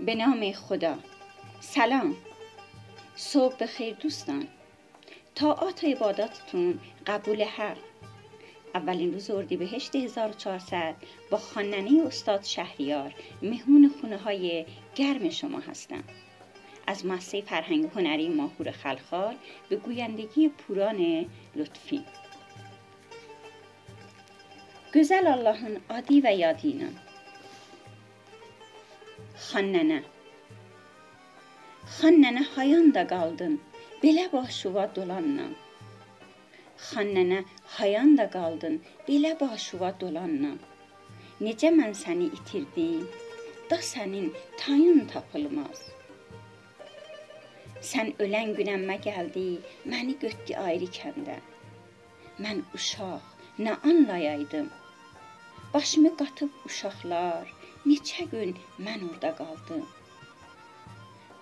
به نام خدا. سلام. صبح بخیر دوستان. طاعات و عباداتتون قبول حق اولین روز اردیبهشت 1400 با خاننه استاد شهریار مهمون خونه های گرم شما هستم. از مؤسسه فرهنگ هنری ماهور خلخال به گویندگی پوران لطفی. Güzel Allah'ın adı ve yadıyla. Xannənə Xannənə hayan da qaldın, belə başuva dolanla. Xannənə hayan da qaldın, belə başuva dolanla. Necə mən səni itirdim, da sənin tayın tapılmaz. Sən ölən günəmmə gəldi, məni götdü ayrı kəndə. Mən uşaq, nə anlayaydım. Başımı qatıb uşaqlar, neçə gün mən orada qaldım.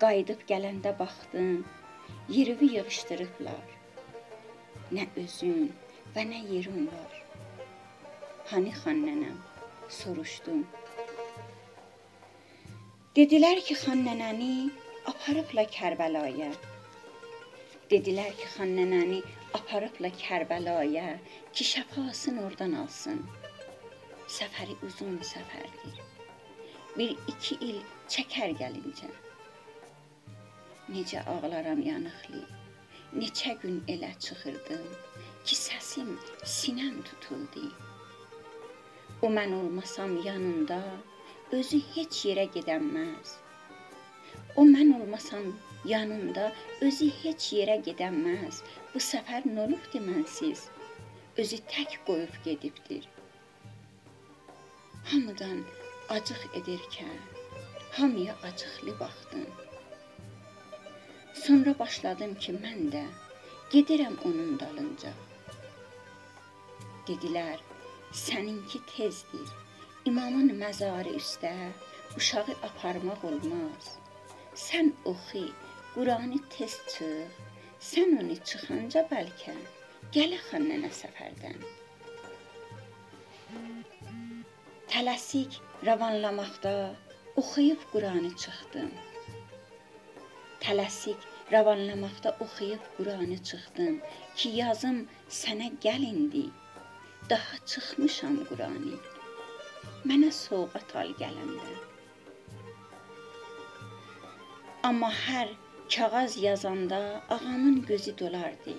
Qayıdıb gələndə baxdım, yerimi yığışdırıblar. Nə özün və nə yerin var. Hani xan nənəm? soruşdum. Dedilər ki, xan nənəni aparıbla Kərbəlaya. Dedilər ki, xan nənəni aparıbla Kərbəlaya ki, şəfasını oradan alsın. Səfəri uzun səfərdir bir iki il çəkər gəlincə. Necə ağlaram yanıqlı, neçə gün elə çıxırdım ki, səsim sinəm tutuldu. O mən olmasam yanında özü heç yerə gedəməz. O mən olmasam yanında özü heç yerə gedəməz. Bu səfər nə olubdu mənsiz? Özü tək qoyub gedibdir. Hamıdan acıq edərkən hamıya acıqlı baxdım. Sonra başladım ki, mən də gedirəm onun dalınca. Dedilər, səninki tezdir. İmamın məzarı üstə uşağı aparmaq olmaz. Sən oxu, Quranı tez çıx. Sən onu çıxanca bəlkə gələ xannənə səfərdən. Tələsik rəvanlamaqda oxuyub Quranı çıxdım. Tələsik rəvanlamaqda oxuyub Quranı çıxdım ki, yazım sənə gəlindi. Daha çıxmışam Qurani. Mənə sovqat al gələndə. Amma hər kağız yazanda ağamın gözü dolardı.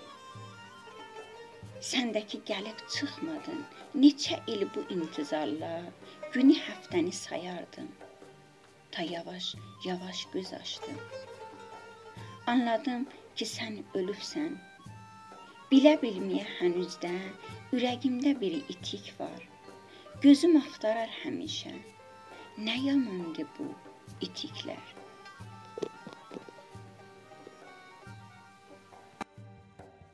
Səndəki gəlib çıxmadın. Neçə il bu intizarla günü həftəni sayardım. Ta yavaş-yavaş göz açdım. Anladım ki, sən ölübsən. Bilə bilməyə hənuzdə ürəyimdə bir itik var. Gözüm axtarar həmişə. Nə yamandır bu itiklər.